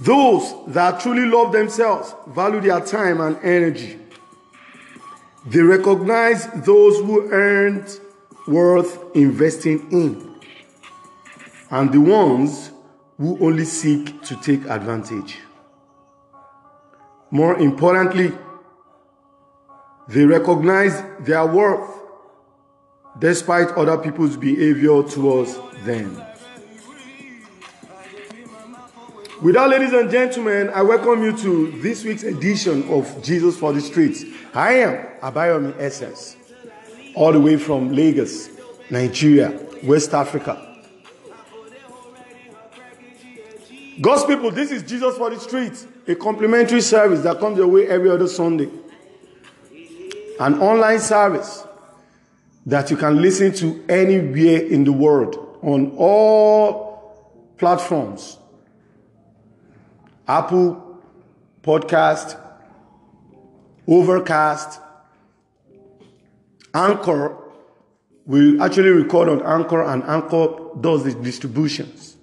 Those that truly love themselves value their time and energy. They recognize those who earned worth investing in and the ones who only seek to take advantage. More importantly, they recognize their worth despite other people's behavior towards them. With that, ladies and gentlemen, I welcome you to this week's edition of Jesus for the Streets. I am Abayomi Essence, all the way from Lagos, Nigeria, West Africa. God's people, this is Jesus for the Streets, a complimentary service that comes your way every other Sunday. An online service that you can listen to anywhere in the world on all platforms Apple Podcast, Overcast, Anchor. We actually record on Anchor, and Anchor does the distributions.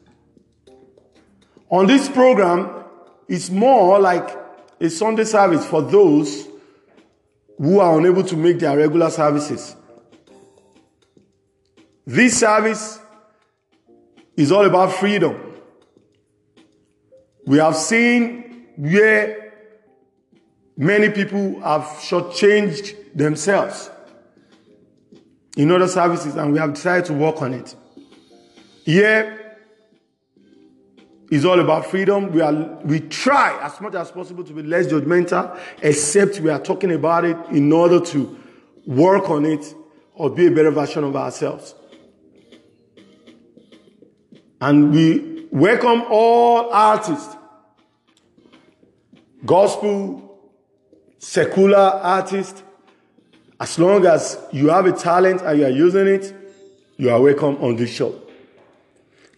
On this program, it's more like a Sunday service for those who are unable to make their regular services. This service is all about freedom. We have seen where many people have shortchanged themselves in other services, and we have decided to work on it. Here is all about freedom. We are we try as much as possible to be less judgmental, except we are talking about it in order to work on it or be a better version of ourselves. And we welcome all artists gospel, secular artist, as long as you have a talent and you are using it, you are welcome on this show.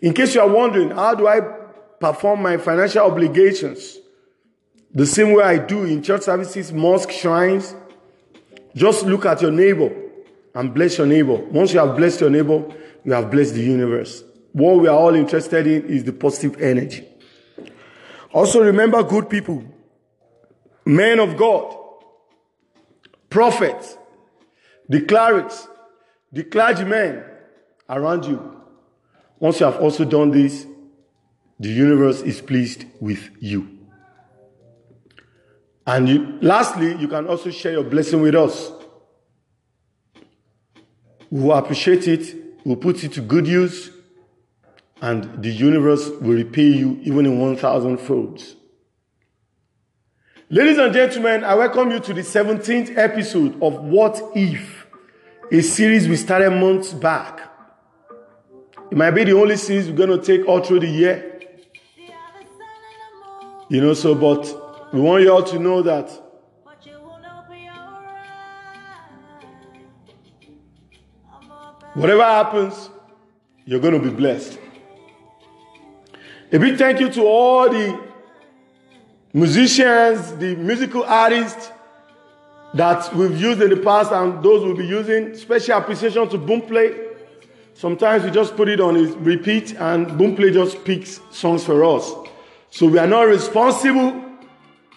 In case you are wondering, how do I perform my financial obligations? The same way I do in church services, mosque, shrines. Just look at your neighbor and bless your neighbor. Once you have blessed your neighbor, you have blessed the universe. What we are all interested in is the positive energy. Also remember good people men of God, prophets, the clerics, the clergymen around you. Once you have also done this, the universe is pleased with you. And you, lastly, you can also share your blessing with us. We will appreciate it, we'll put it to good use, and the universe will repay you even in 1,000 folds. Ladies and gentlemen, I welcome you to the 17th episode of What If, a series we started months back. It might be the only series we're going to take all through the year. You know, so, but we want you all to know that whatever happens, you're going to be blessed. A big thank you to all the musicians, the musical artists that we've used in the past and those we'll be using. Special appreciation to Boomplay. Sometimes we just put it on repeat and Boomplay just picks songs for us. So we are not responsible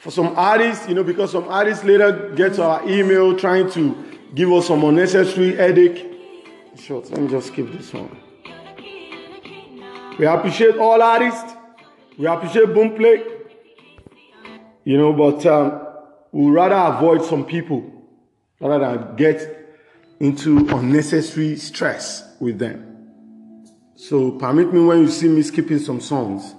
for some artists, you know, because some artists later get our email trying to give us some unnecessary headache. Short, let me just skip this one. We appreciate all artists. We appreciate Boomplay. You know, but um, we'd rather avoid some people rather than get into unnecessary stress with them. So permit me when you see me skipping some songs.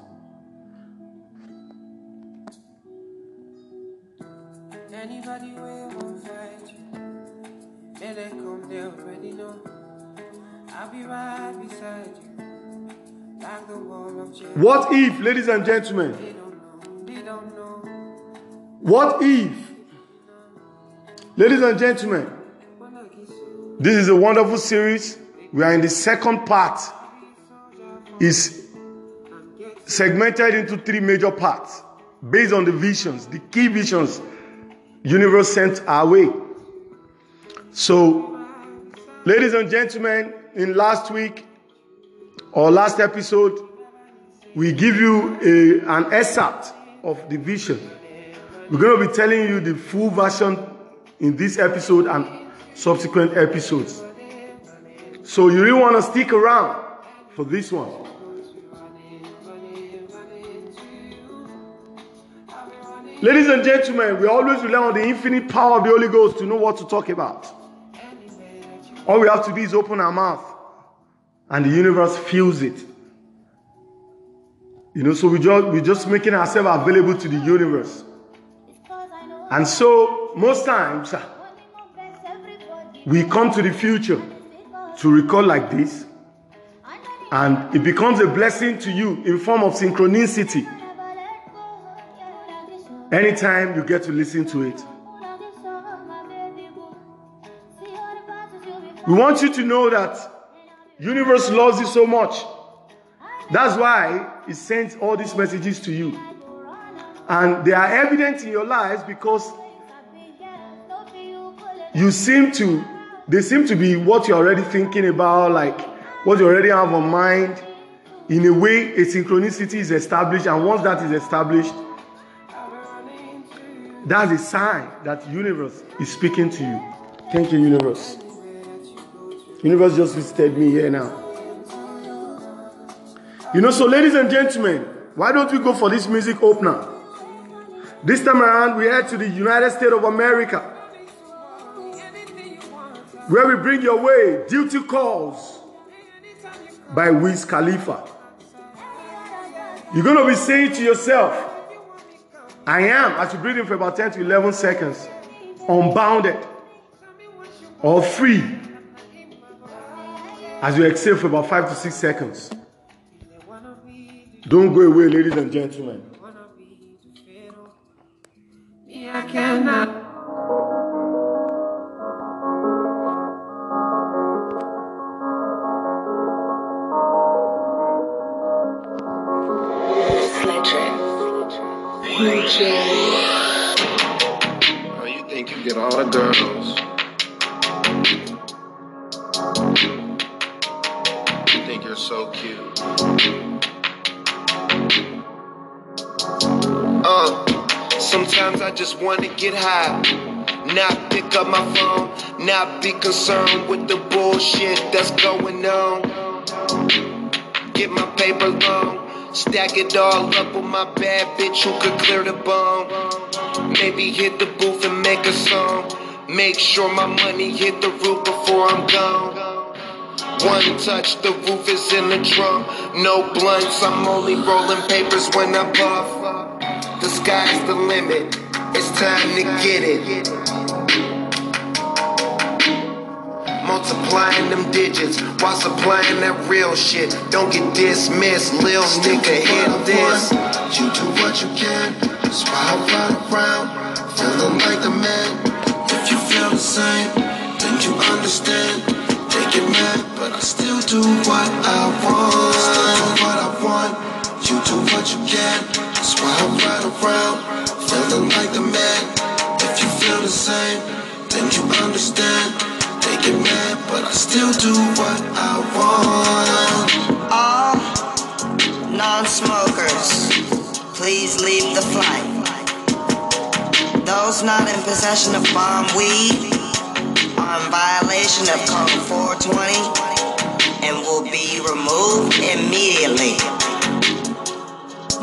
What if, ladies and gentlemen, what if, ladies and gentlemen, this is a wonderful series. We are in the second part. Is segmented into three major parts based on the visions, the key visions universe sent our way. So, ladies and gentlemen, in last week or last episode, we give you a, an excerpt of the vision. We're going to be telling you the full version in this episode and subsequent episodes. So you really want to stick around for this one. Ladies and gentlemen, we always rely on the infinite power of the Holy Ghost to know what to talk about. All we have to do is open our mouth, and the universe feels it. You know, so we just we're just making ourselves available to the universe. And so most times ah, we come to the future to record like this, and it becomes a blessing to you in form of synchronicity anytime you get to listen to it. We want you to know that universe loves you so much. That's why it sends all these messages to you. And they are evident in your lives because you seem to they seem to be what you're already thinking about, like what you already have on mind. In a way, a synchronicity is established, and once that is established, that's a sign that universe is speaking to you. Thank you, universe. Universe just visited me here now. You know, so ladies and gentlemen, why don't we go for this music opener? This time around, we head to the United States of America, where we bring your way Duty Calls by Wiz Khalifa. You're going to be saying to yourself, I am, as you breathe in for about 10 to 11 seconds, unbounded or free as you exhale for about 5 to 6 seconds. Don't go away, ladies and gentlemen. I cannot. Oh, you think you get all the girls? Sometimes I just wanna get high. Not pick up my phone, not be concerned with the bullshit that's going on. Get my paper long Stack it all up with my bad bitch who could clear the bomb. Maybe hit the booth and make a song. Make sure my money hit the roof before I'm gone. One touch, the roof is in the trunk. No blunts, I'm only rolling papers when I puff. The sky's the limit, it's time to get it. multiplying them digits while supplying that real shit. Don't get dismissed, lil nigga, hit this. You do what you can, that's why I ride around, feeling like the man. If you feel the same, then you understand. They get mad, but I still do what I want. Still do what I want. You do what you can, I around, feeling like man. If you feel the same, then you understand mad, but I still do what I want. All non-smokers, please leave the flight. Those not in possession of bomb weed are in violation of Code 420 and will be removed immediately.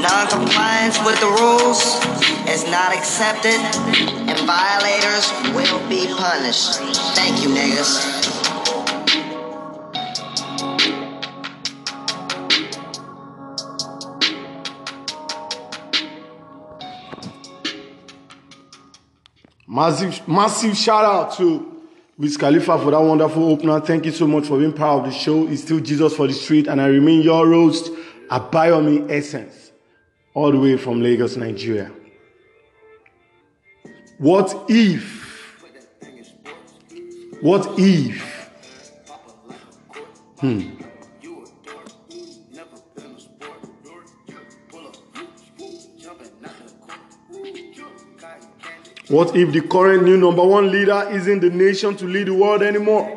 Non-compliance with the rules is not accepted and violators will be punished. Thank you, niggas. Massive, massive shout out to Wiz Khalifa for that wonderful opener. Thank you so much for being part of the show. It's still Jesus for the street, and I remain your host, Abayomi Essence, all the way from Lagos, Nigeria. What if? What if? Hmm. What if the current new number one leader isn't the nation to lead the world anymore?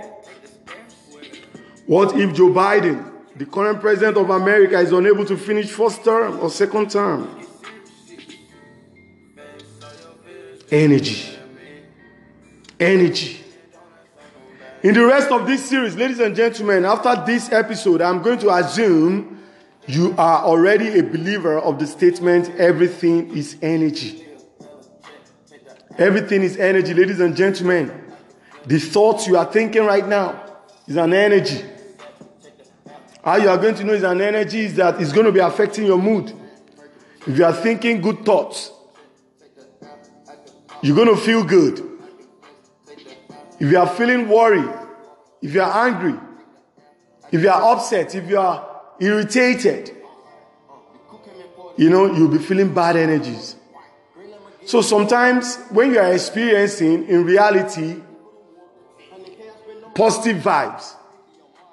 What if Joe Biden the current president of America is unable to finish first term or second term. Energy. Energy. In the rest of this series, ladies and gentlemen, after this episode, I'm going to assume you are already a believer of the statement everything is energy. Everything is energy, ladies and gentlemen. The thoughts you are thinking right now is an energy. How you are going to know is an energy is that it's going to be affecting your mood. If you are thinking good thoughts, you're going to feel good. If you are feeling worried, if you are angry, if you are upset, if you are irritated, you know, you'll be feeling bad energies. So sometimes when you are experiencing in reality positive vibes,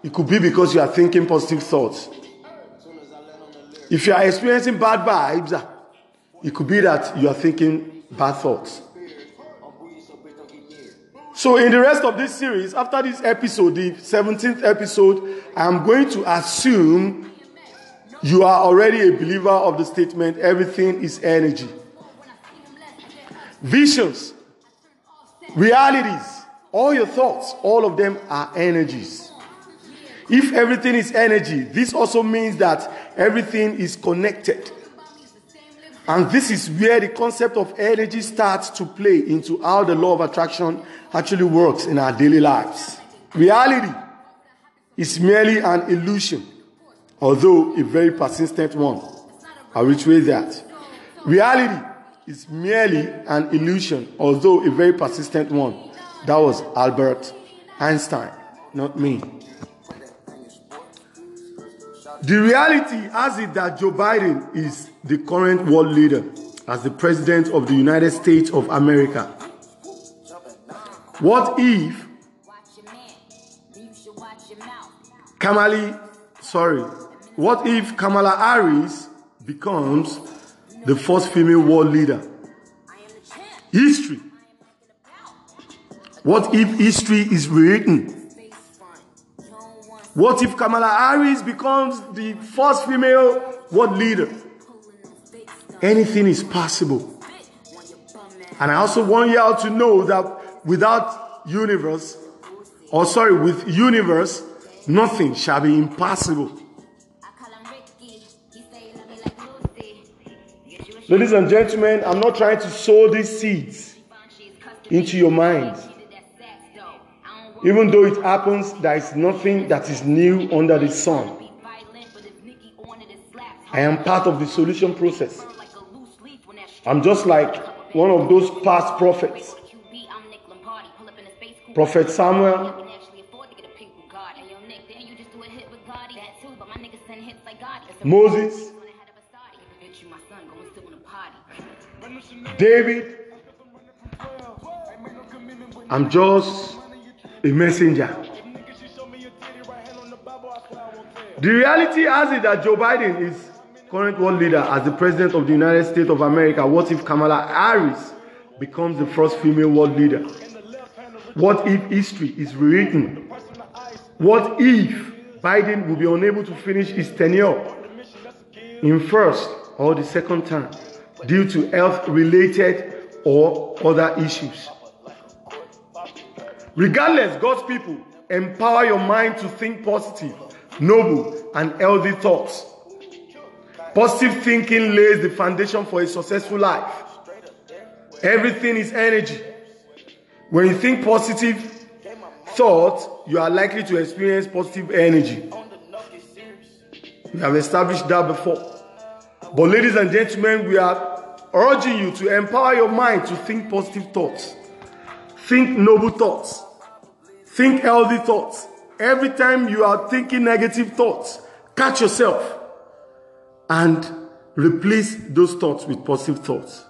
it could be because you are thinking positive thoughts. If you are experiencing bad vibes, ah, it could be that you are thinking bad thoughts. So, in the rest of this series, after this episode, the 17th episode, I'm going to assume you are already a believer of the statement everything is energy. Visions, realities, all your thoughts, all of them are energies. If everything is energy, this also means that everything is connected. And this is where the concept of energy starts to play into how the law of attraction actually works in our daily lives. Reality is merely an illusion, although a very persistent one. I'll retrace that. Reality is merely an illusion, although a very persistent one. That was Albert Einstein, not me. The reality has it that Joe Biden is the current world leader as the president of the United States of America. What if Kamali, sorry, what if Kamala Harris becomes the first female world leader? History. What if history is rewritten? What if Kamala Harris becomes the first female world leader? Anything is possible. And I also want y'all to know that without universe, or sorry, with universe, nothing shall be impossible. Ladies and gentlemen, I'm not trying to sow these seeds into your minds. Even though it happens, there is nothing that is new under the sun. I am part of the solution process. I'm just like one of those past prophets. Prophet Samuel, Moses, David. I'm just a messenger. The reality has it that Joe Biden is current world leader as the president of the United States of America. What if Kamala Harris becomes the first female world leader? What if history is rewritten? What if Biden will be unable to finish his tenure in first or the second term due to health related or other issues? Regardless, God's people, empower your mind to think positive, noble, and healthy thoughts. Positive thinking lays the foundation for a successful life. Everything is energy. When you think positive thoughts, you are likely to experience positive energy. We have established that before. But, ladies and gentlemen, we are urging you to empower your mind to think positive thoughts. Think noble thoughts. Think healthy thoughts. Every time you are thinking negative thoughts, catch yourself and replace those thoughts with positive thoughts.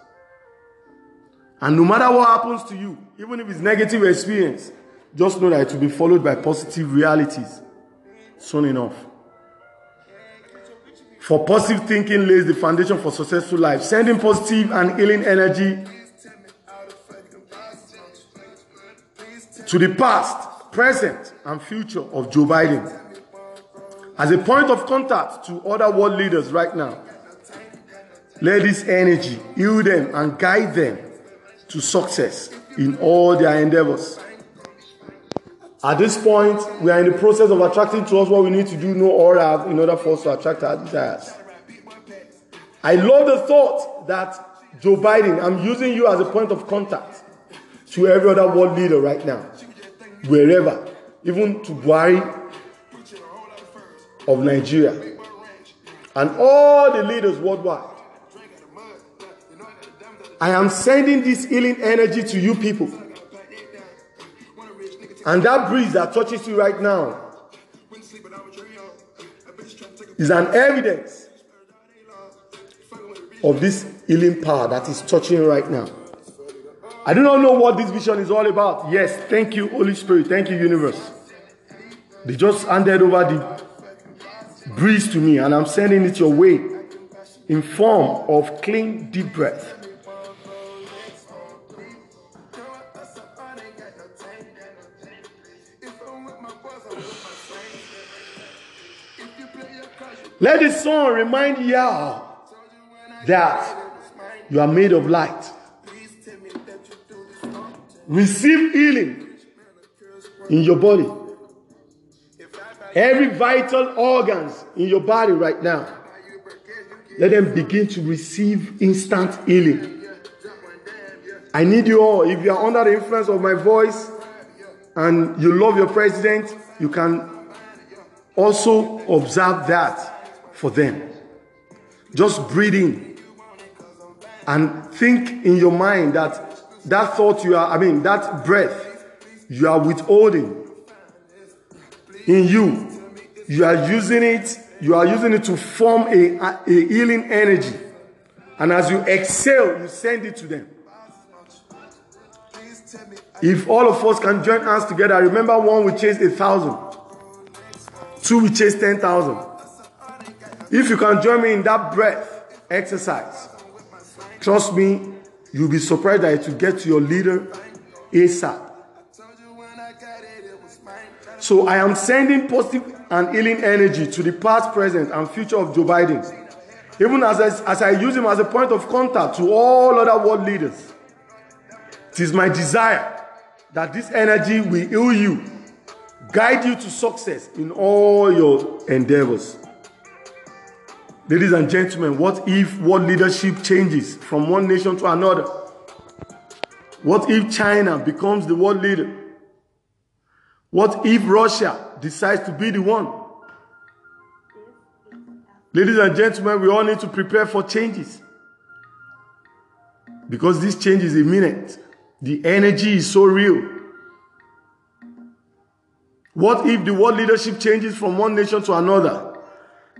And no matter what happens to you, even if it's negative experience, just know that it will be followed by positive realities soon enough. For positive thinking lays the foundation for successful life. Sending positive and healing energy to the past, present, and future of Joe Biden. as a point of contact to other world leaders right now. Let this energy heal them and guide them to success in all their endeavors. At this point, we are in the process of attracting to us what we need to do, know, or have in order for us to attract our desires. I love the thought that Joe Biden, I'm using you as a point of contact to every other world leader right now, wherever, even to Buhari of Nigeria, and all the leaders worldwide. I am sending this healing energy to you people. And that breeze that touches you right now is an evidence of this healing power that is touching right now. I do not know what this vision is all about. Yes, thank you, Holy Spirit. Thank you, universe. They just handed over the breeze to me, and I'm sending it your way in form of clean, deep breath. Let the sun remind you that you are made of light. Receive healing in your body. Every vital organs in your body right now. Let them begin to receive instant healing. I need you all. If you are under the influence of my voice and you love your president, you can also observe that for them. Just breathe in and think in your mind that that thought you are, I mean, that breath you are withholding in you, you are using it, you are using it to form a, a healing energy. And as you exhale, you send it to them. If all of us can join hands together, remember one we chase a thousand, two we chase ten thousand. If you can join me in that breath exercise, trust me, you'll be surprised that it will get to your leader ASAP. So I am sending positive and healing energy to the past, present, and future of Joe Biden. Even as I, as I use him as a point of contact to all other world leaders. It is my desire that this energy will heal you, guide you to success in all your endeavors. Ladies and gentlemen, what if world leadership changes from one nation to another? What if China becomes the world leader? What if Russia decides to be the one? Ladies and gentlemen, we all need to prepare for changes. Because this change is imminent. The energy is so real. What if the world leadership changes from one nation to another?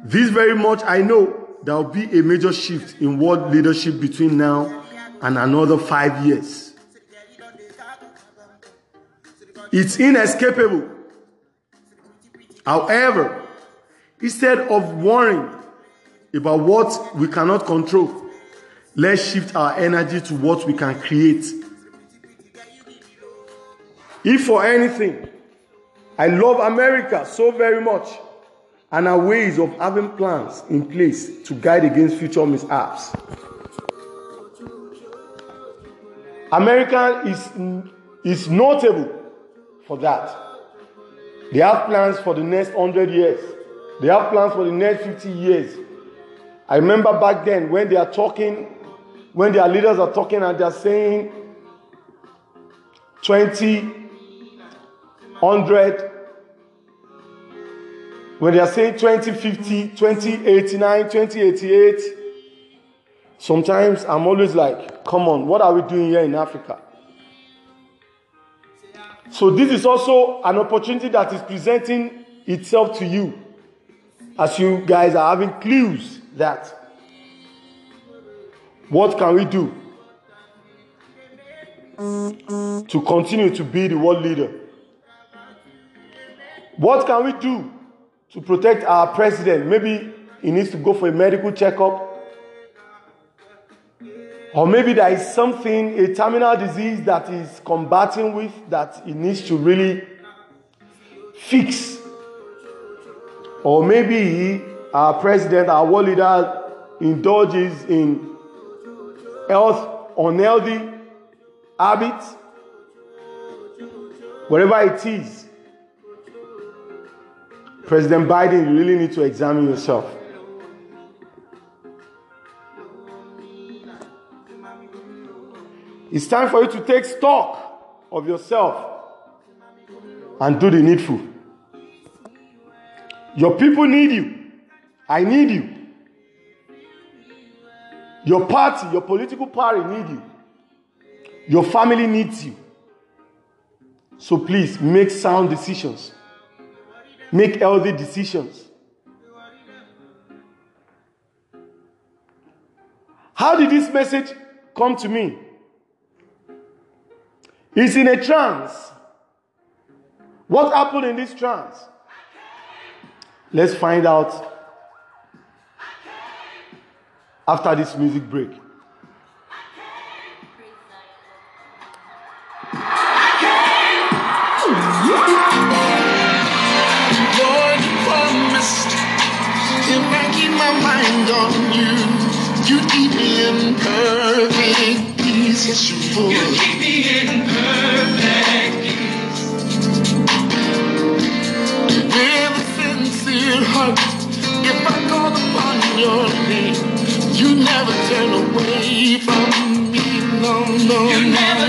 This very much I know there will be a major shift in world leadership between now and another five years. It's inescapable. However, instead of worrying about what we cannot control, let's shift our energy to what we can create. If for anything, I love America so very much and our ways of having plans in place to guide against future mishaps. America is, is notable for that. They have plans for the next 100 years. They have plans for the next 50 years. I remember back then when they are talking, when their leaders are talking and they are saying 20, 100, when they are saying 2050, 2089, 2088, sometimes I'm always like, come on, what are we doing here in Africa? So, this is also an opportunity that is presenting itself to you as you guys are having clues that what can we do to continue to be the world leader? What can we do to protect our president? Maybe he needs to go for a medical checkup. Or maybe there is something, a terminal disease that is combating with that he needs to really fix. Or maybe he, our president, our world leader, indulges in health, unhealthy habits, whatever it is. President Biden, you really need to examine yourself. It's time for you to take stock of yourself and do the needful. Your people need you. I need you. Your party, your political party need you. Your family needs you. So please make sound decisions. Make healthy decisions. How did this message come to me? He's in a trance. What happened in this trance? Let's find out after this music break. Perfect peace. Yes, you would. You keep me in perfect peace. With a sincere heart, if I call upon your name, you never turn away from me. No, no, you never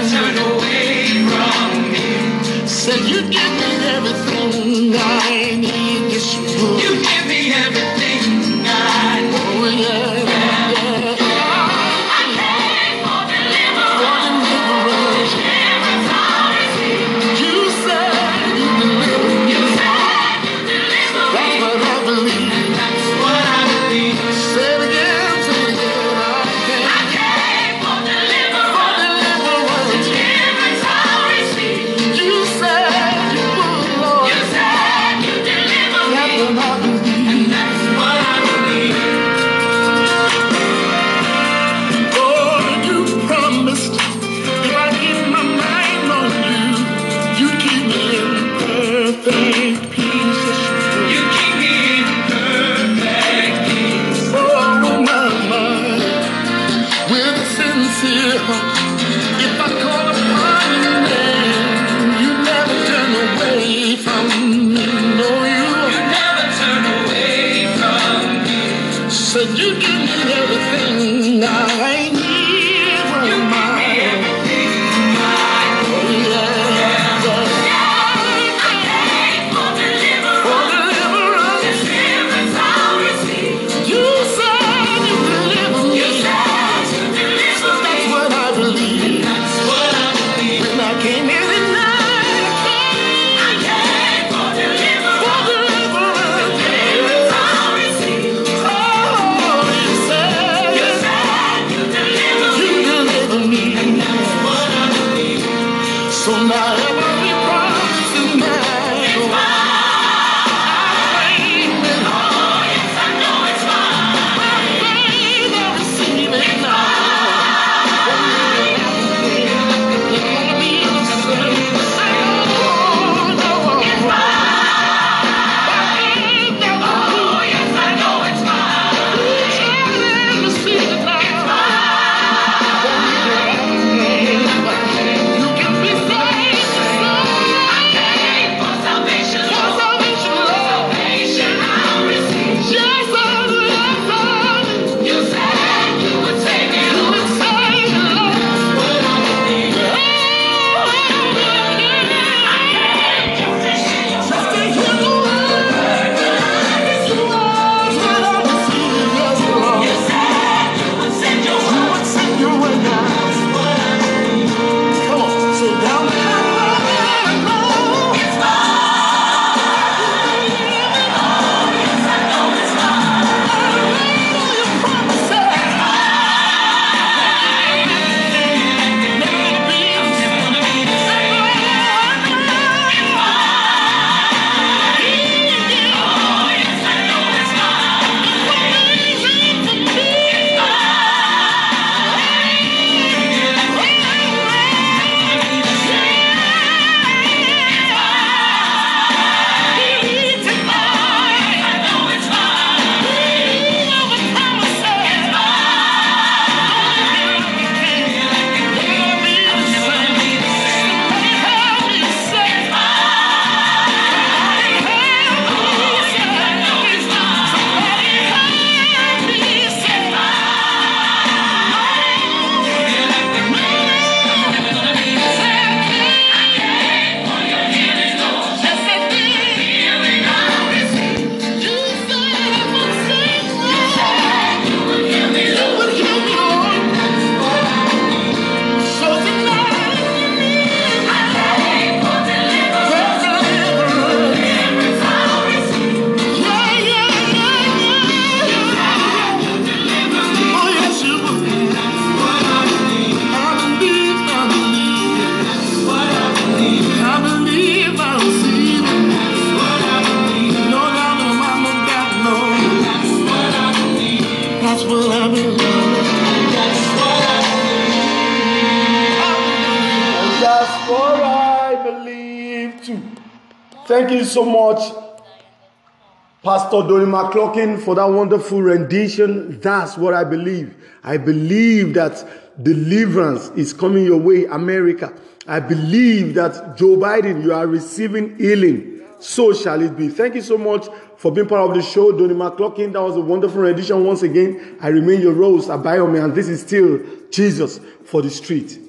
Pastor McClurkin, for that wonderful rendition. That's what I believe. I believe that deliverance is coming your way, America. I believe that Joe Biden, you are receiving healing. So shall it be. Thank you so much for being part of the show, Donnie McClurkin. That was a wonderful rendition. Once again, I remain your rose, Abayomi, and this is still Jesus for the street.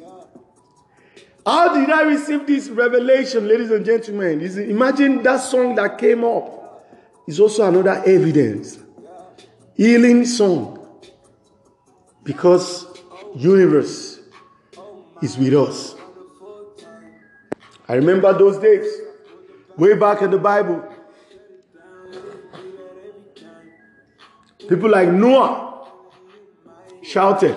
How did I receive this revelation, ladies and gentlemen? Imagine that song that came up is also another evidence. Healing song. Because universe is with us. I remember those days, way back in the Bible. People like Noah shouted,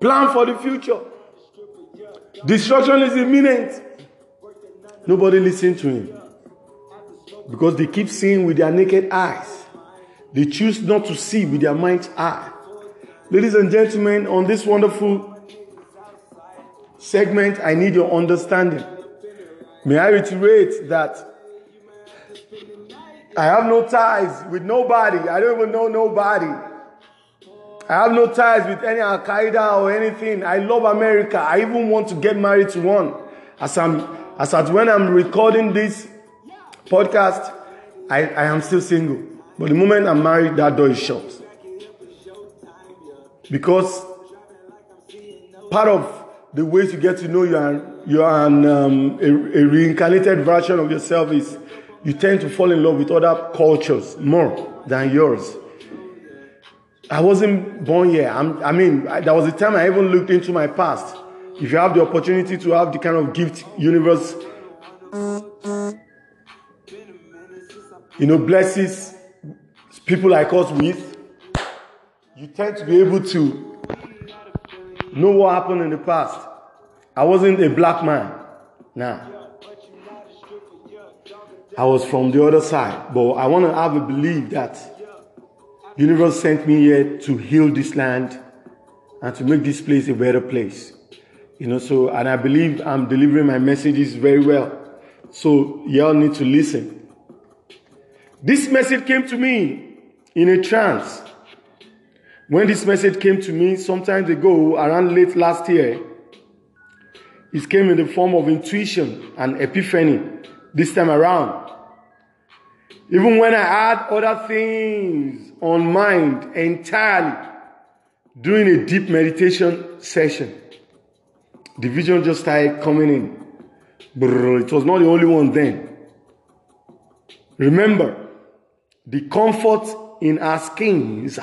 Plan for the future. Destruction is imminent. Nobody listened to him because they keep seeing with their naked eyes. They choose not to see with their mind's eye. Ladies and gentlemen, on this wonderful segment, I need your understanding. May I reiterate that I have no ties with nobody. I don't even know nobody. I have no ties with any Al Qaeda or anything. I love America. I even want to get married to one. As I'm, as at when I'm recording this podcast, I, I am still single. But the moment I'm married, that door is shut. Because part of the ways you get to know you are, you are an, um, a, a reincarnated version of yourself is you tend to fall in love with other cultures more than yours. I wasn't born here. I'm, i mean, I, there was a time I even looked into my past. If you have the opportunity to have the kind of gift universe, you know, blesses people like us with, you tend to be able to know what happened in the past. I wasn't a black man. Nah. I was from the other side. But I want to have a belief that universe sent me here to heal this land and to make this place a better place. You know, so, and I believe I'm delivering my messages very well. So, y'all need to listen. This message came to me in a trance. When this message came to me sometimes ago, around late last year, it came in the form of intuition and epiphany this time around. Even when I had other things on mind entirely during a deep meditation session, the vision just started coming in. It was not the only one then. Remember, the comfort in our skins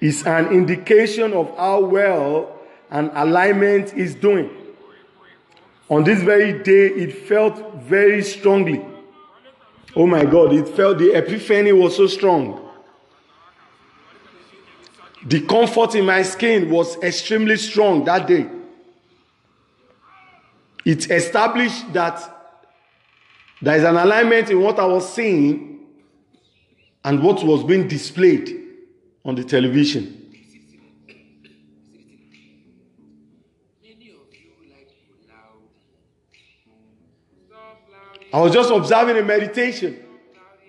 is an indication of how well an alignment is doing. On this very day, it felt very strongly Oh my God, it felt the epiphany was so strong. The comfort in my skin was extremely strong that day. It established that there is an alignment in what I was seeing and what was being displayed on the television. I was just observing a meditation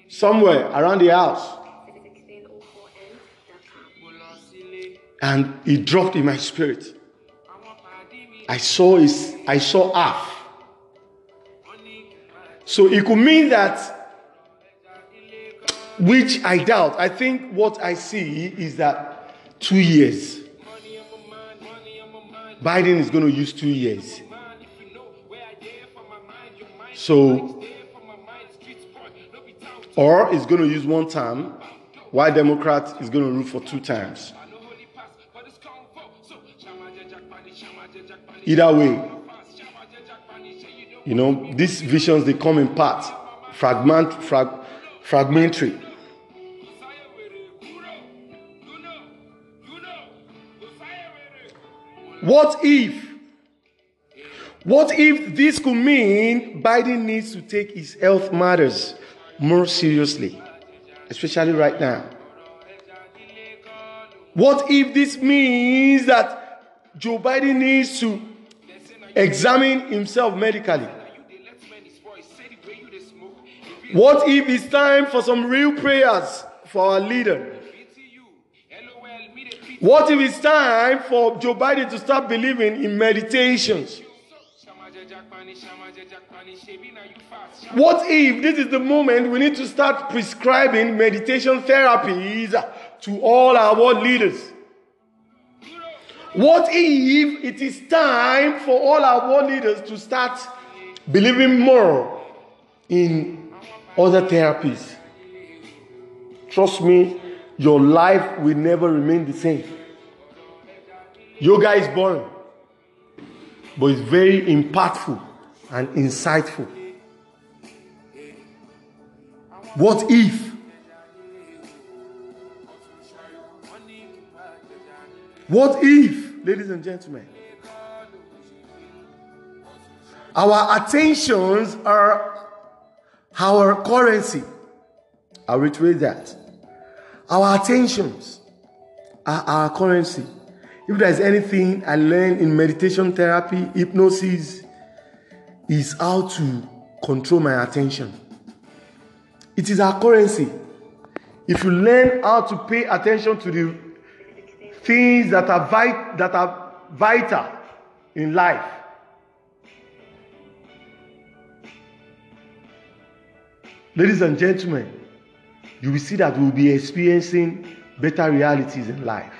somewhere around the house. And it dropped in my spirit. I saw his, I saw half. So it could mean that, which I doubt. I think what I see is that two years. Biden is going to use two years. So, or is going to use one term, while Democrat is going to rule for two times. Either way, you know, these visions they come in parts, fragment, frag, fragmentary. What if what if this could mean Biden needs to take his health matters more seriously, especially right now? What if this means that Joe Biden needs to examine himself medically? What if it's time for some real prayers for our leader? What if it's time for Joe Biden to start believing in meditations? What if this is the moment we need to start prescribing meditation therapies to all our world leaders? What if it is time for all our world leaders to start believing more in other therapies? Trust me, your life will never remain the same. Yoga is boring, but it's very impactful and insightful. What if? What if, ladies and gentlemen? Our attentions are our currency. I'll reiterate that. Our attentions are our currency. If there's anything I learned in meditation therapy, hypnosis, is how to control my attention. It is our currency. If you learn how to pay attention to the things that are, vit- that are vital in life, ladies and gentlemen, you will see that we'll be experiencing better realities in life.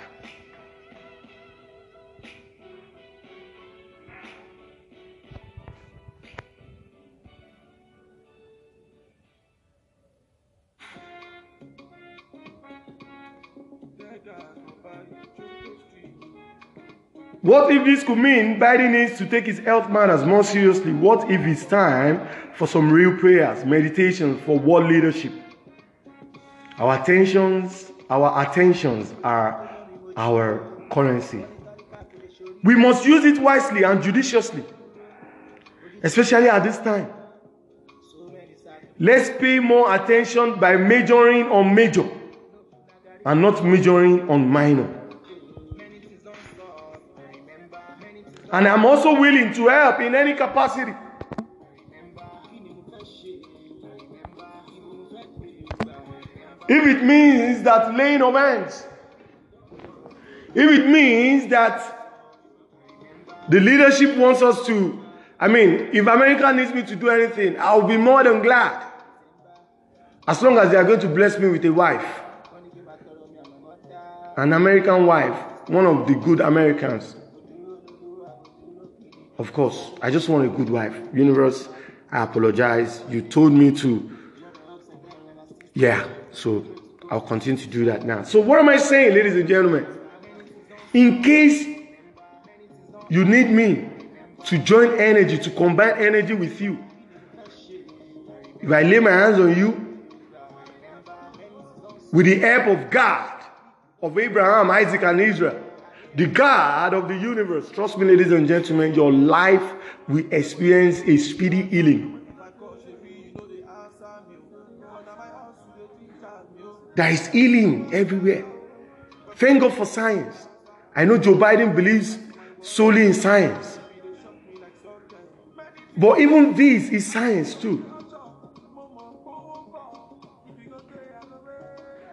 What if this could mean Biden needs to take his health matters more seriously? What if it's time for some real prayers, meditation for world leadership? Our attentions, our attentions are our currency. We must use it wisely and judiciously, especially at this time. Let's pay more attention by majoring on major and not majoring on minor. And I'm also willing to help in any capacity. If it means that laying of hands, if it means that the leadership wants us to, I mean, if America needs me to do anything, I'll be more than glad. As long as they are going to bless me with a wife, an American wife, one of the good Americans. Of course, I just want a good wife. Universe, I apologize. You told me to. Yeah, so I'll continue to do that now. So, what am I saying, ladies and gentlemen? In case you need me to join energy, to combine energy with you, if I lay my hands on you with the help of God, of Abraham, Isaac, and Israel, the God of the universe. Trust me, ladies and gentlemen, your life will experience a speedy healing. There is healing everywhere. Thank God for science. I know Joe Biden believes solely in science. But even this is science too.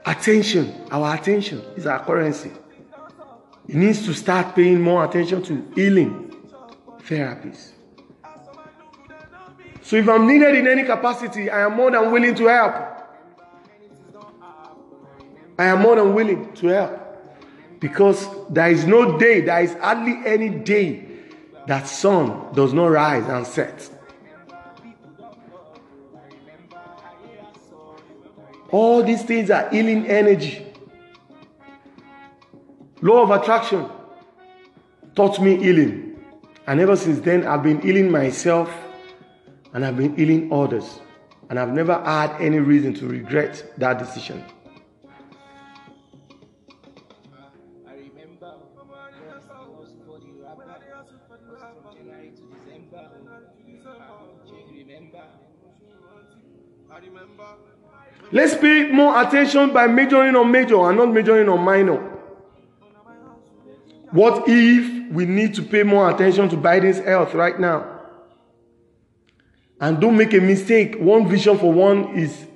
Attention, our attention is our currency. It needs to start paying more attention to healing therapies. So if I'm needed in any capacity, I am more than willing to help. I am more than willing to help. Because there is no day, there is hardly any day that sun does not rise and set. All these things are healing energy. Law of attraction taught me healing. And ever since then, I've been healing myself and I've been healing others. And I've never had any reason to regret that decision. Let's pay more attention by majoring on major and not majoring on minor. What if we need to pay more attention to Biden's health right now? And don't make a mistake. One vision for one is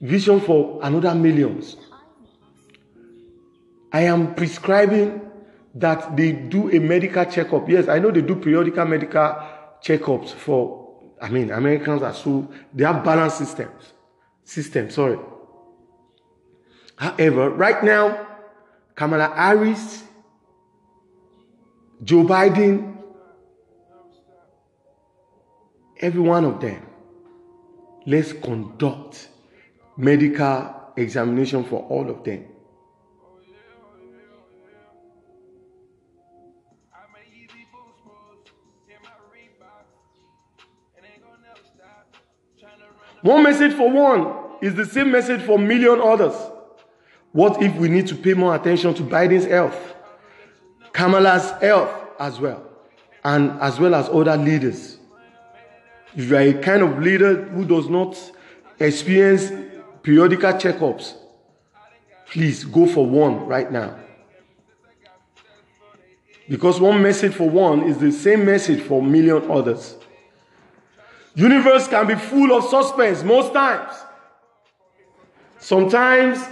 vision for another millions. I am prescribing that they do a medical checkup. Yes, I know they do periodical medical checkups for, I mean, Americans are so, they have balanced systems. System, sorry. However, right now, Kamala Harris, Joe Biden, every one of them, let's conduct medical examination for all of them. One message for one is the same message for million others. What if we need to pay more attention to Biden's health, Kamala's health as well, and as well as other leaders? If you are a kind of leader who does not experience periodical checkups, please go for one right now. Because one message for one is the same message for a million others. Universe can be full of suspense most times. Sometimes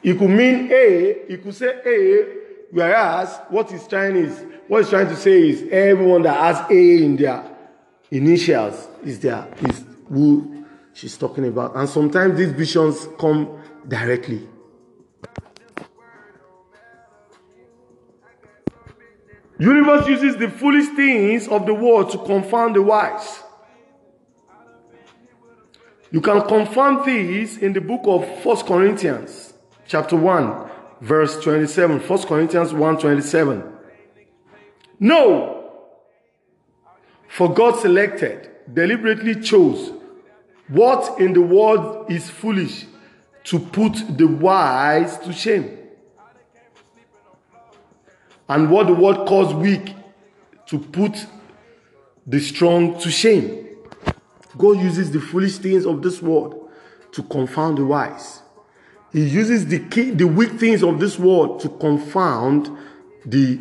it could mean A, it could say A, whereas what he's trying is what he's trying to say is everyone that has A in their initials is there is who she's talking about. And sometimes these visions come directly. Universe uses the foolish things of the world to confound the wise. You can confirm this in the book of First Corinthians, chapter 1, verse 27. 1 Corinthians 1 27. No! For God selected, deliberately chose what in the world is foolish to put the wise to shame. And what the world calls weak to put the strong to shame. God uses the foolish things of this world to confound the wise. He uses the key, the weak things of this world to confound the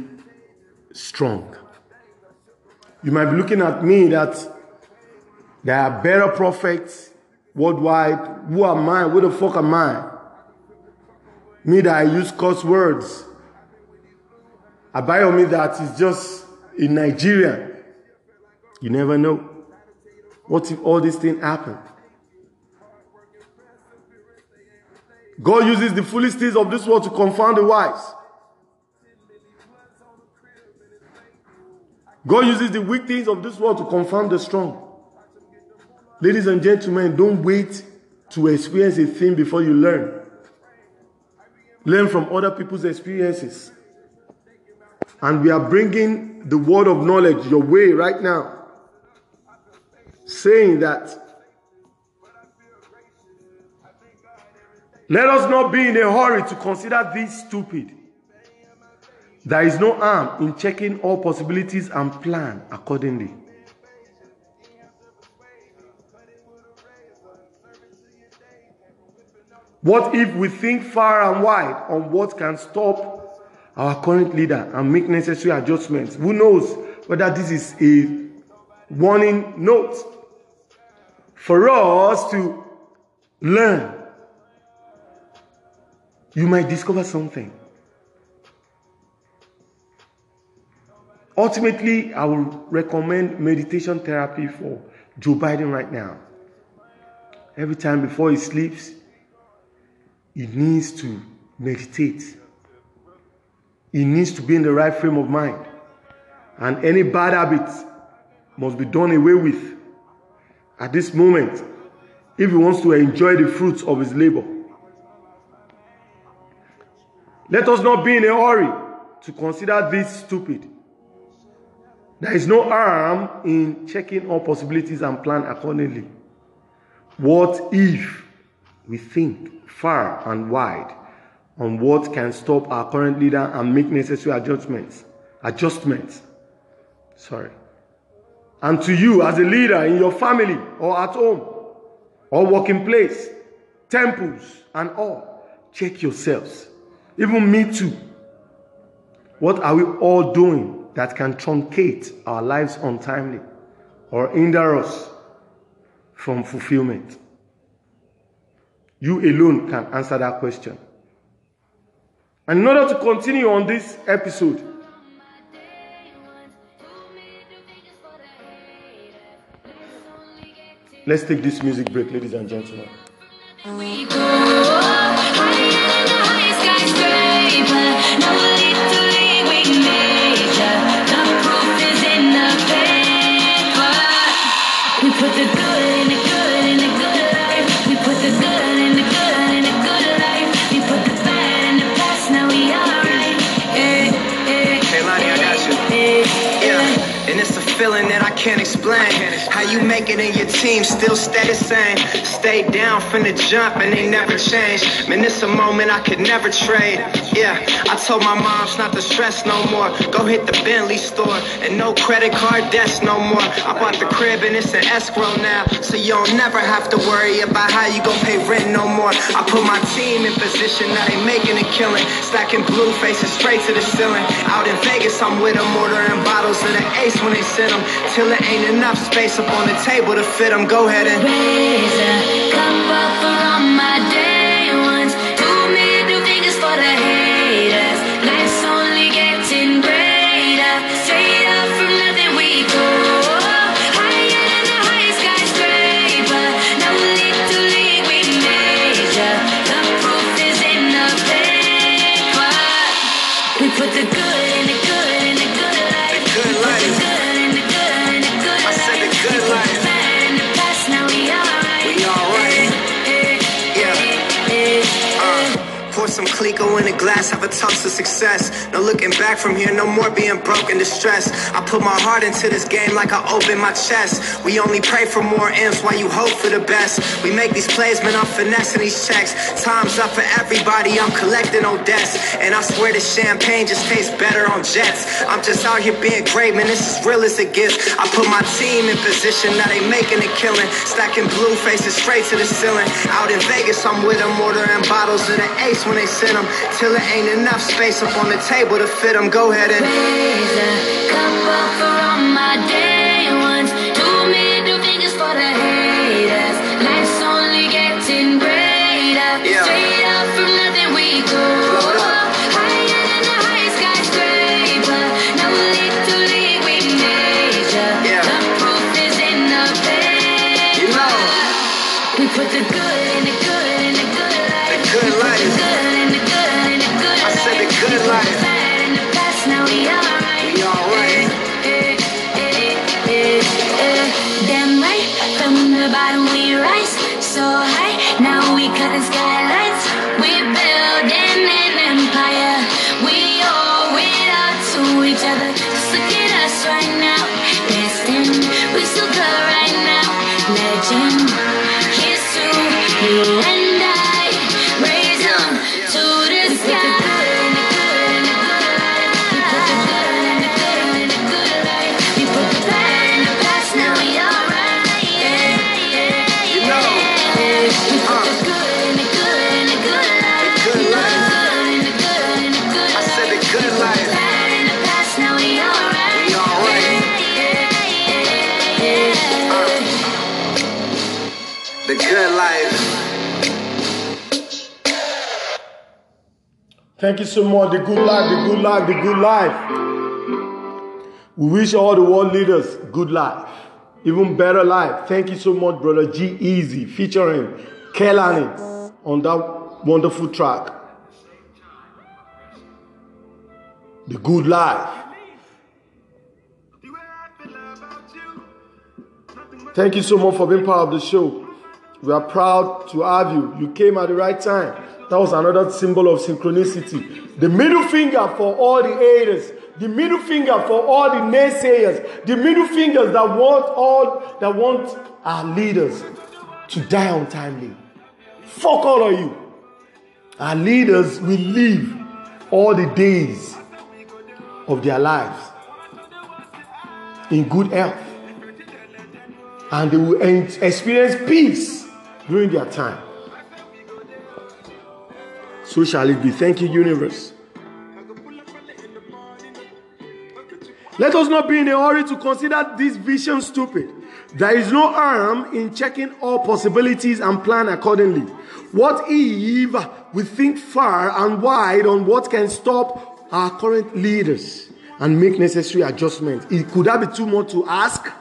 strong. You might be looking at me that there are better prophets worldwide. Who am I? Who the fuck am I? Me that I use curse words. I buy on me that is just in Nigeria. You never know. What if all these things happen? God uses the foolish things of this world to confound the wise. God uses the weak things of this world to confound the strong. Ladies and gentlemen, don't wait to experience a thing before you learn. Learn from other people's experiences. And we are bringing the word of knowledge your way right now saying that let us not be in a hurry to consider this stupid. There is no harm in checking all possibilities and plan accordingly. What if we think far and wide on what can stop our current leader and make necessary adjustments? Who knows whether this is a warning note for us to learn. You might discover something. Ultimately, I will recommend meditation therapy for Joe Biden right now. Every time before he sleeps, he needs to meditate. He needs to be in the right frame of mind. And any bad habits must be done away with at this moment if he wants to enjoy the fruits of his labor. Let us not be in a hurry to consider this stupid. There is no harm in checking all possibilities and plan accordingly. What if we think far and wide on what can stop our current leader and make necessary adjustments? Adjustments. Sorry and to you as a leader in your family or at home or working place, temples and all. Check yourselves. Even me too. What are we all doing that can truncate our lives untimely or hinder us from fulfillment? You alone can answer that question. And in order to continue on this episode, let's take this music break, ladies and gentlemen. Explain. How you make it in your team still stay the same. Stay down from the jump and they never change. Man, it's a moment I could never trade. Yeah, I told my moms not to stress no more. Go hit the Bentley store and no credit card debts no more. I bought the crib and it's an escrow now, so you don't never have to worry about how you gon' pay rent no more. I put my team in position, now they making a killing. Stacking blue faces straight to the ceiling. Out in Vegas, I'm with them, ordering bottles of the ace when they send them. Till it ain't enough space up on the table to fit them. Go ahead and Raise a cup up for all my day glass, have a toast to success. No looking back from here, no more being broke and distressed. I put my heart into this game like I open my chest. We only pray for more M's while you hope for the best. We make these plays, man, I'm finessing these checks. Time's up for everybody, I'm collecting Odets. And I swear this champagne just tastes better on jets. I'm just out here being great, man, this is real as it gets. I put my team in position, now they making a killing. Stacking blue faces straight to the ceiling. Out in Vegas, I'm with them, ordering bottles of the ace when they send them. It ain't enough space up on the table to fit them. Go ahead and. Raise a cup up for all my day ones. Two middle fingers for the haters. Life's only getting greater. Yeah. Straight up from nothing we go. Up. Higher than the highest skyscraper. No league we measure. Yeah. The proof is in the paper. You know. We put the good in the good in the good Thank you so much. The good life, the good life, the good life. We wish all the world leaders good life, even better life. Thank you so much, brother G-Eazy, featuring Kehlani on that wonderful track. The good life. Thank you so much for being part of the show. We are proud to have you. You came at the right time. That was another symbol of synchronicity. The middle finger for all the haters. The middle finger for all the naysayers. The middle fingers that want all that want our leaders to die untimely. Fuck all of you. Our leaders will live all the days of their lives in good health and they will experience peace during their time. So shall it be. Thank you, universe. Let us not be in a hurry to consider this vision stupid. There is no harm in checking all possibilities and plan accordingly. What if we think far and wide on what can stop our current leaders and make necessary adjustments? It could that be too much to ask?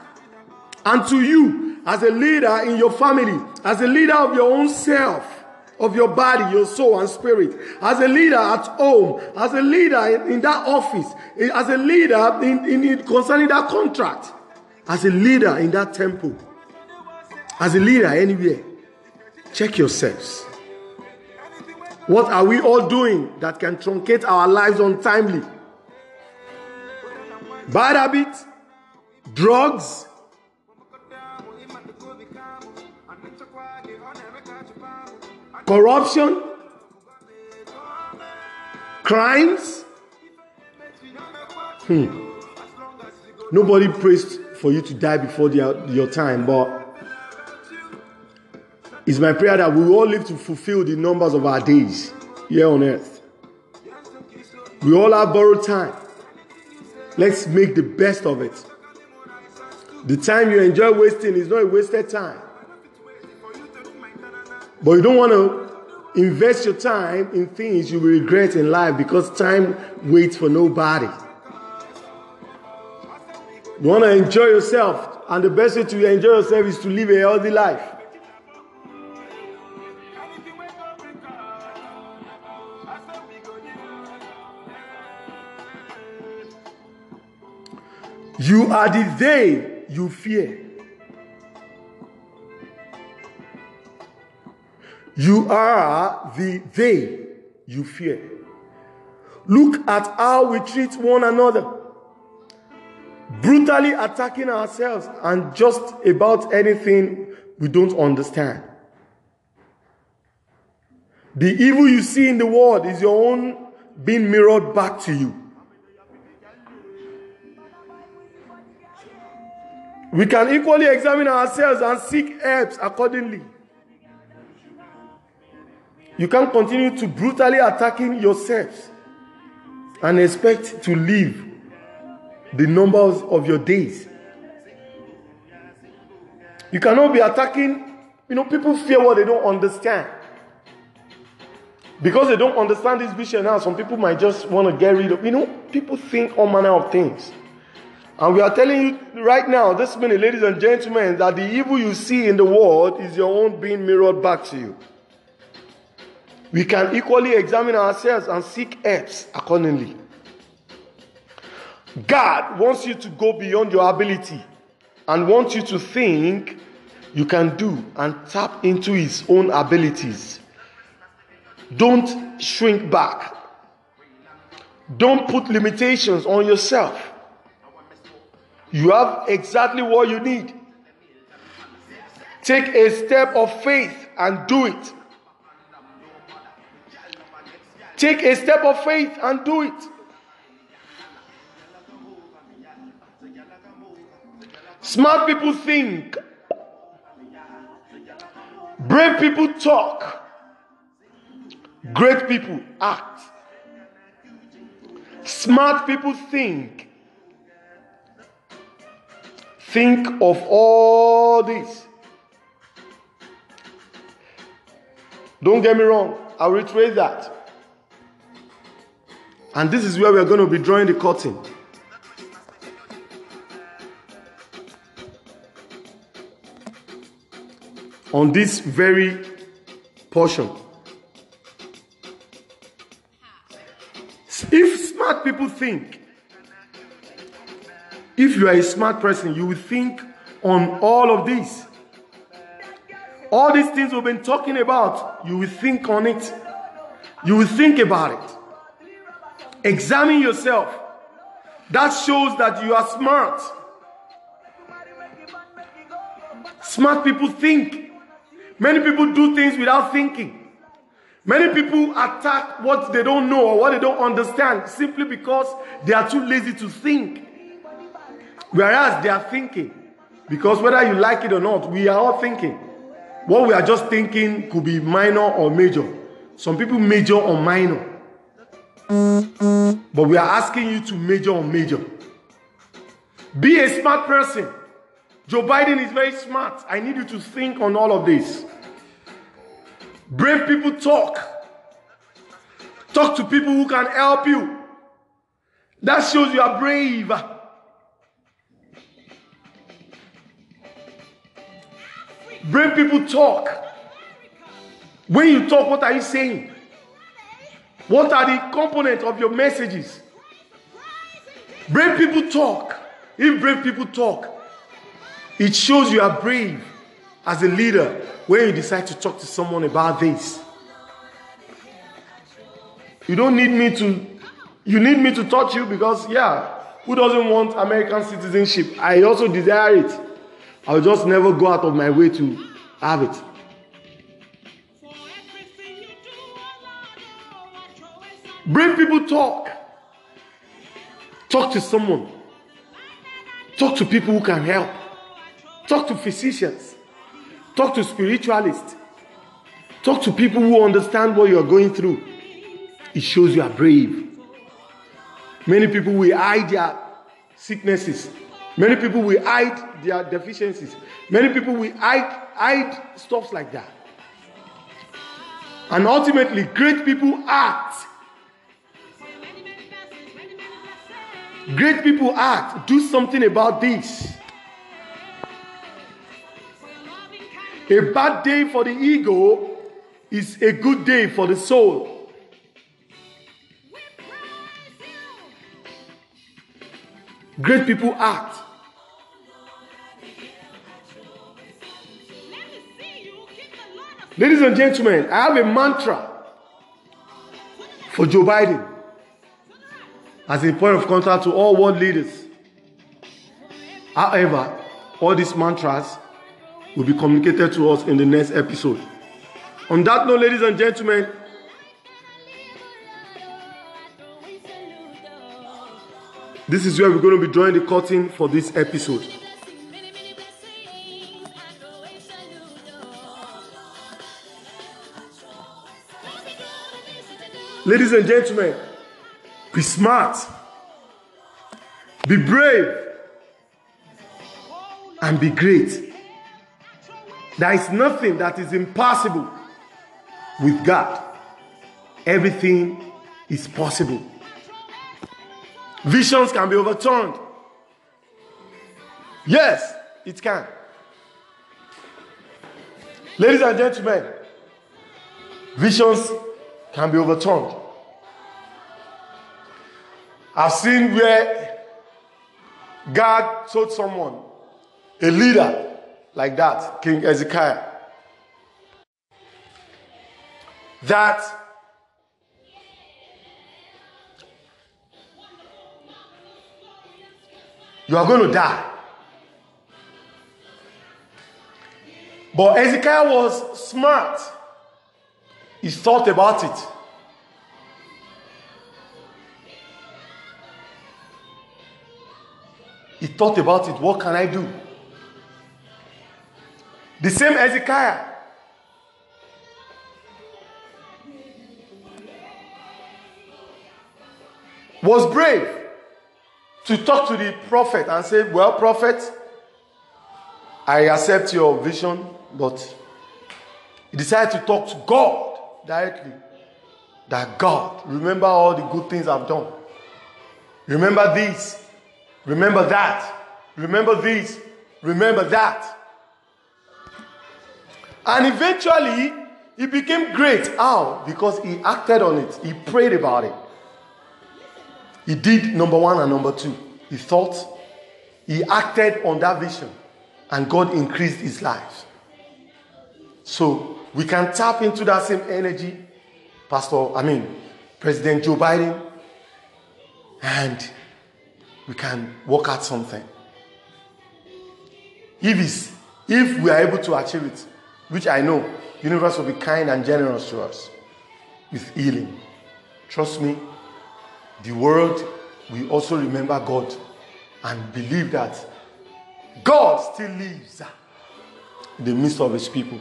And to you, as a leader in your family, as a leader of your own self, of your body, your soul, and spirit, as a leader at home, as a leader in, that office, eh, as a leader in, in, in concerning that contract, as a leader in that temple, as a leader anywhere, check yourselves. What are we all doing that can truncate our lives untimely? Bad habits, drugs, corruption, crimes. Hmm. Nobody prays for you to die before their, your time, but it's my prayer that we all live to fulfill the numbers of our days here on earth. We all have borrowed time. Let's make the best of it. The time you enjoy wasting is not a wasted time. But you don't want to invest your time in things you will regret in life because time waits for nobody. You want to enjoy yourself, and the best way to enjoy yourself is to live a healthy life. You are the they you fear. You are the they you fear. Look at how we treat one another. Brutally attacking ourselves and just about anything we don't understand. The evil you see in the world is your own being mirrored back to you. We can equally examine ourselves and seek helps accordingly. You can't continue to brutally attacking yourselves and expect to live the numbers of your days. You cannot be attacking, you know, people fear what they don't understand. Because they don't understand this vision now, some people might just want to get rid of, you know, people think all manner of things. And we are telling you right now, this minute, ladies and gentlemen, that the evil you see in the world is your own being mirrored back to you. We can equally examine ourselves and seek helps accordingly. God wants you to go beyond your ability and wants you to think you can do and tap into His own abilities. Don't shrink back. Don't put limitations on yourself. You have exactly what you need. Take a step of faith and do it. Take a step of faith and do it. Smart people think. Brave people talk. Great people act. Smart people think. Think of all this. Don't get me wrong, I'll reiterate that. And this is where we are going to be drawing the curtain. On this very portion. If smart people think, if you are a smart person, you will think on all of this. All these things we've been talking about, you will think on it. You will think about it. Examine yourself. That shows that you are smart. Smart people think. Many people do things without thinking. Many people attack what they don't know or what they don't understand simply because they are too lazy to think. Whereas they are thinking. Because whether you like it or not, we are all thinking. What we are just thinking could be minor or major. Some people major or minor. But we are asking you to major on major. Be a smart person. Joe Biden is very smart. I need you to think on all of this. Brave people talk. Talk to people who can help you. That shows you are brave. Brave people talk. When you talk, what are you saying? What are the components of your messages? Brave people talk. If brave people talk, it shows you are brave as a leader when you decide to talk to someone about this. You don't need me to, you need me to touch you because, yeah, who doesn't want American citizenship? I also desire it. I'll just never go out of my way to have it. Bring people talk. Talk to someone. Talk to people who can help. Talk to physicians. Talk to spiritualists. Talk to people who understand what you are going through. It shows you are brave. Many people will hide their sicknesses. Many people will hide their deficiencies. Many people will hide, hide stuff like that. And ultimately, great people act. Great people act. Do something about this. A bad day for the ego is a good day for the soul. Great people act. Ladies and gentlemen, I have a mantra for Joe Biden as a point of contact to all world leaders. However, all these mantras will be communicated to us in the next episode. On that note, ladies and gentlemen, this is where we're going to be drawing the curtain for this episode. Ladies and gentlemen, be smart, be brave, and be great. There is nothing that is impossible with God. Everything is possible. Visions can be overturned. Yes, it can. Ladies and gentlemen, visions can be overturned. I've seen where God told someone, a leader, like that, King Ezekiel. That you are going to die. But Ezekiel was smart. He thought about it. He thought about it. What can I do? The same Ezekiel. Was brave to talk to the prophet and say, Well, prophet, I accept your vision, but he decided to talk to God directly. That God, remember all the good things I've done. Remember this. Remember that. Remember this. Remember that. And eventually, he became great. How? Because he acted on it, he prayed about it. He did number one and number two. He thought, he acted on that vision, and God increased his life. So we can tap into that same energy, Pastor, I mean, President Joe Biden, and we can work out something. If, if we are able to achieve it, which I know universe will be kind and generous to us with healing. Trust me, the world will also remember God and believe that God still lives in the midst of his people.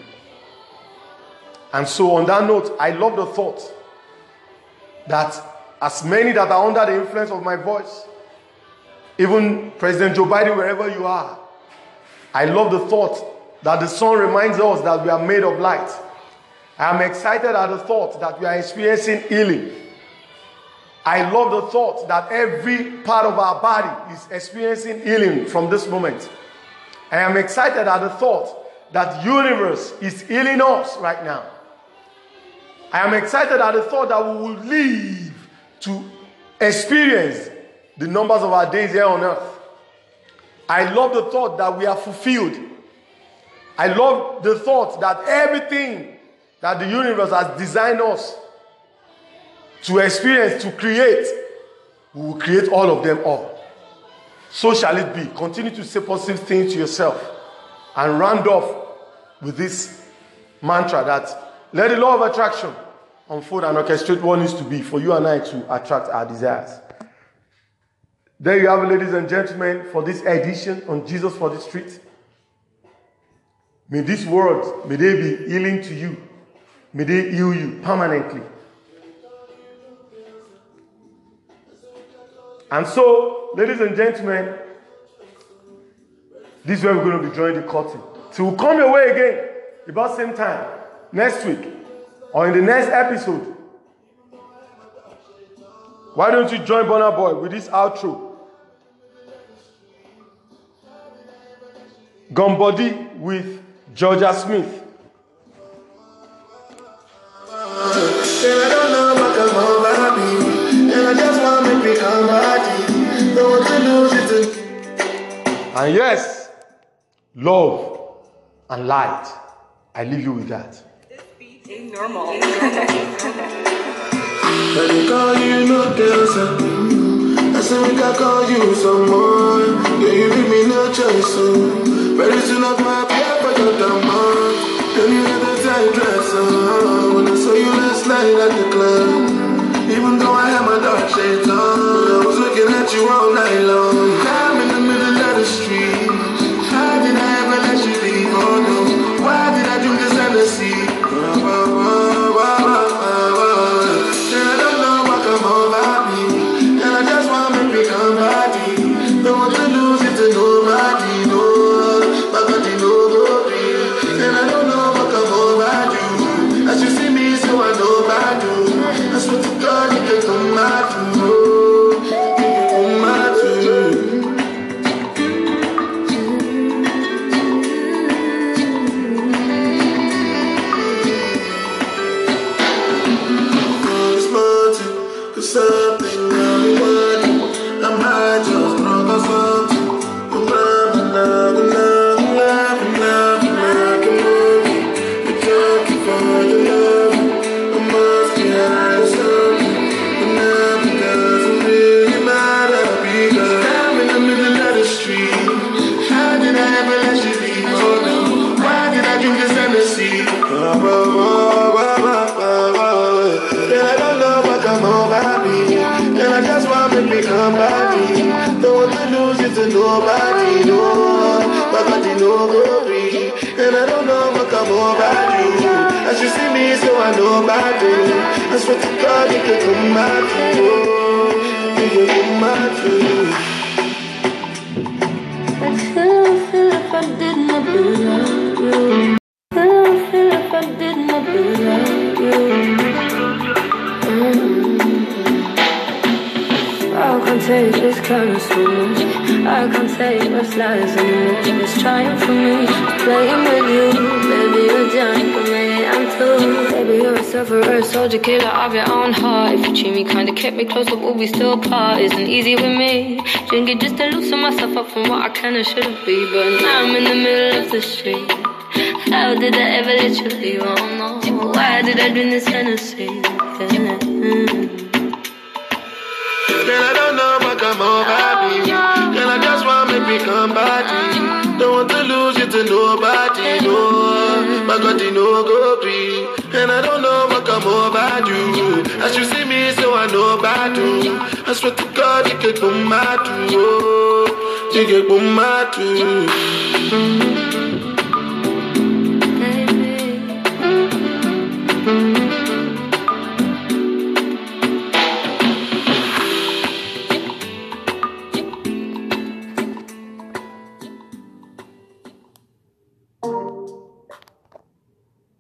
And so, on that note, I love the thought that as many that are under the influence of my voice, even President Joe Biden, wherever you are, I love the thought that the sun reminds us that we are made of light. I am excited at the thought that we are experiencing healing. I love the thought that every part of our body is experiencing healing from this moment. I am excited at the thought that universe is healing us right now. I am excited at the thought that we will live to experience the numbers of our days here on earth. I love the thought that we are fulfilled. I love the thought that everything that the universe has designed us to experience, to create, we will create all of them all. So shall it be. Continue to say positive things to yourself and round off with this mantra that let the law of attraction unfold and orchestrate what needs to be for you and I to attract our desires. There you have ladies and gentlemen, for this edition on Jesus for the Street. May these words, may they be healing to you. May they heal you permanently. And so, ladies and gentlemen, this is where we're going to be drawing the curtain. So we'll come your way again about the same time next week or in the next episode. Why don't you join Burna Boy with this outro? To with Jorja Smith. And yes, love and light. I leave you with that. normal. I can call I we can call you some more. Yeah, you give me no choice. So. Very soon I'll my pair for your demand. Then you had the tight dress on. When I saw you last night at the club. Even though I had my dark shades on, I was looking at you all night long. To come back me kinda, close, but we still apart? Isn't easy with me. Drink it just to loosen myself up from what I can and shouldn't be. But now I'm in the middle of the street. How did I ever let you leave? Oh no. Why did I drink this Hennessy? Mm. Girl, I don't know what come over me. Girl, I just want to make me come body. Don't want to lose you to nobody, no. My God, you know go over you. As you see me, so I know about you. I swear to God, you can come out to. You can come out to.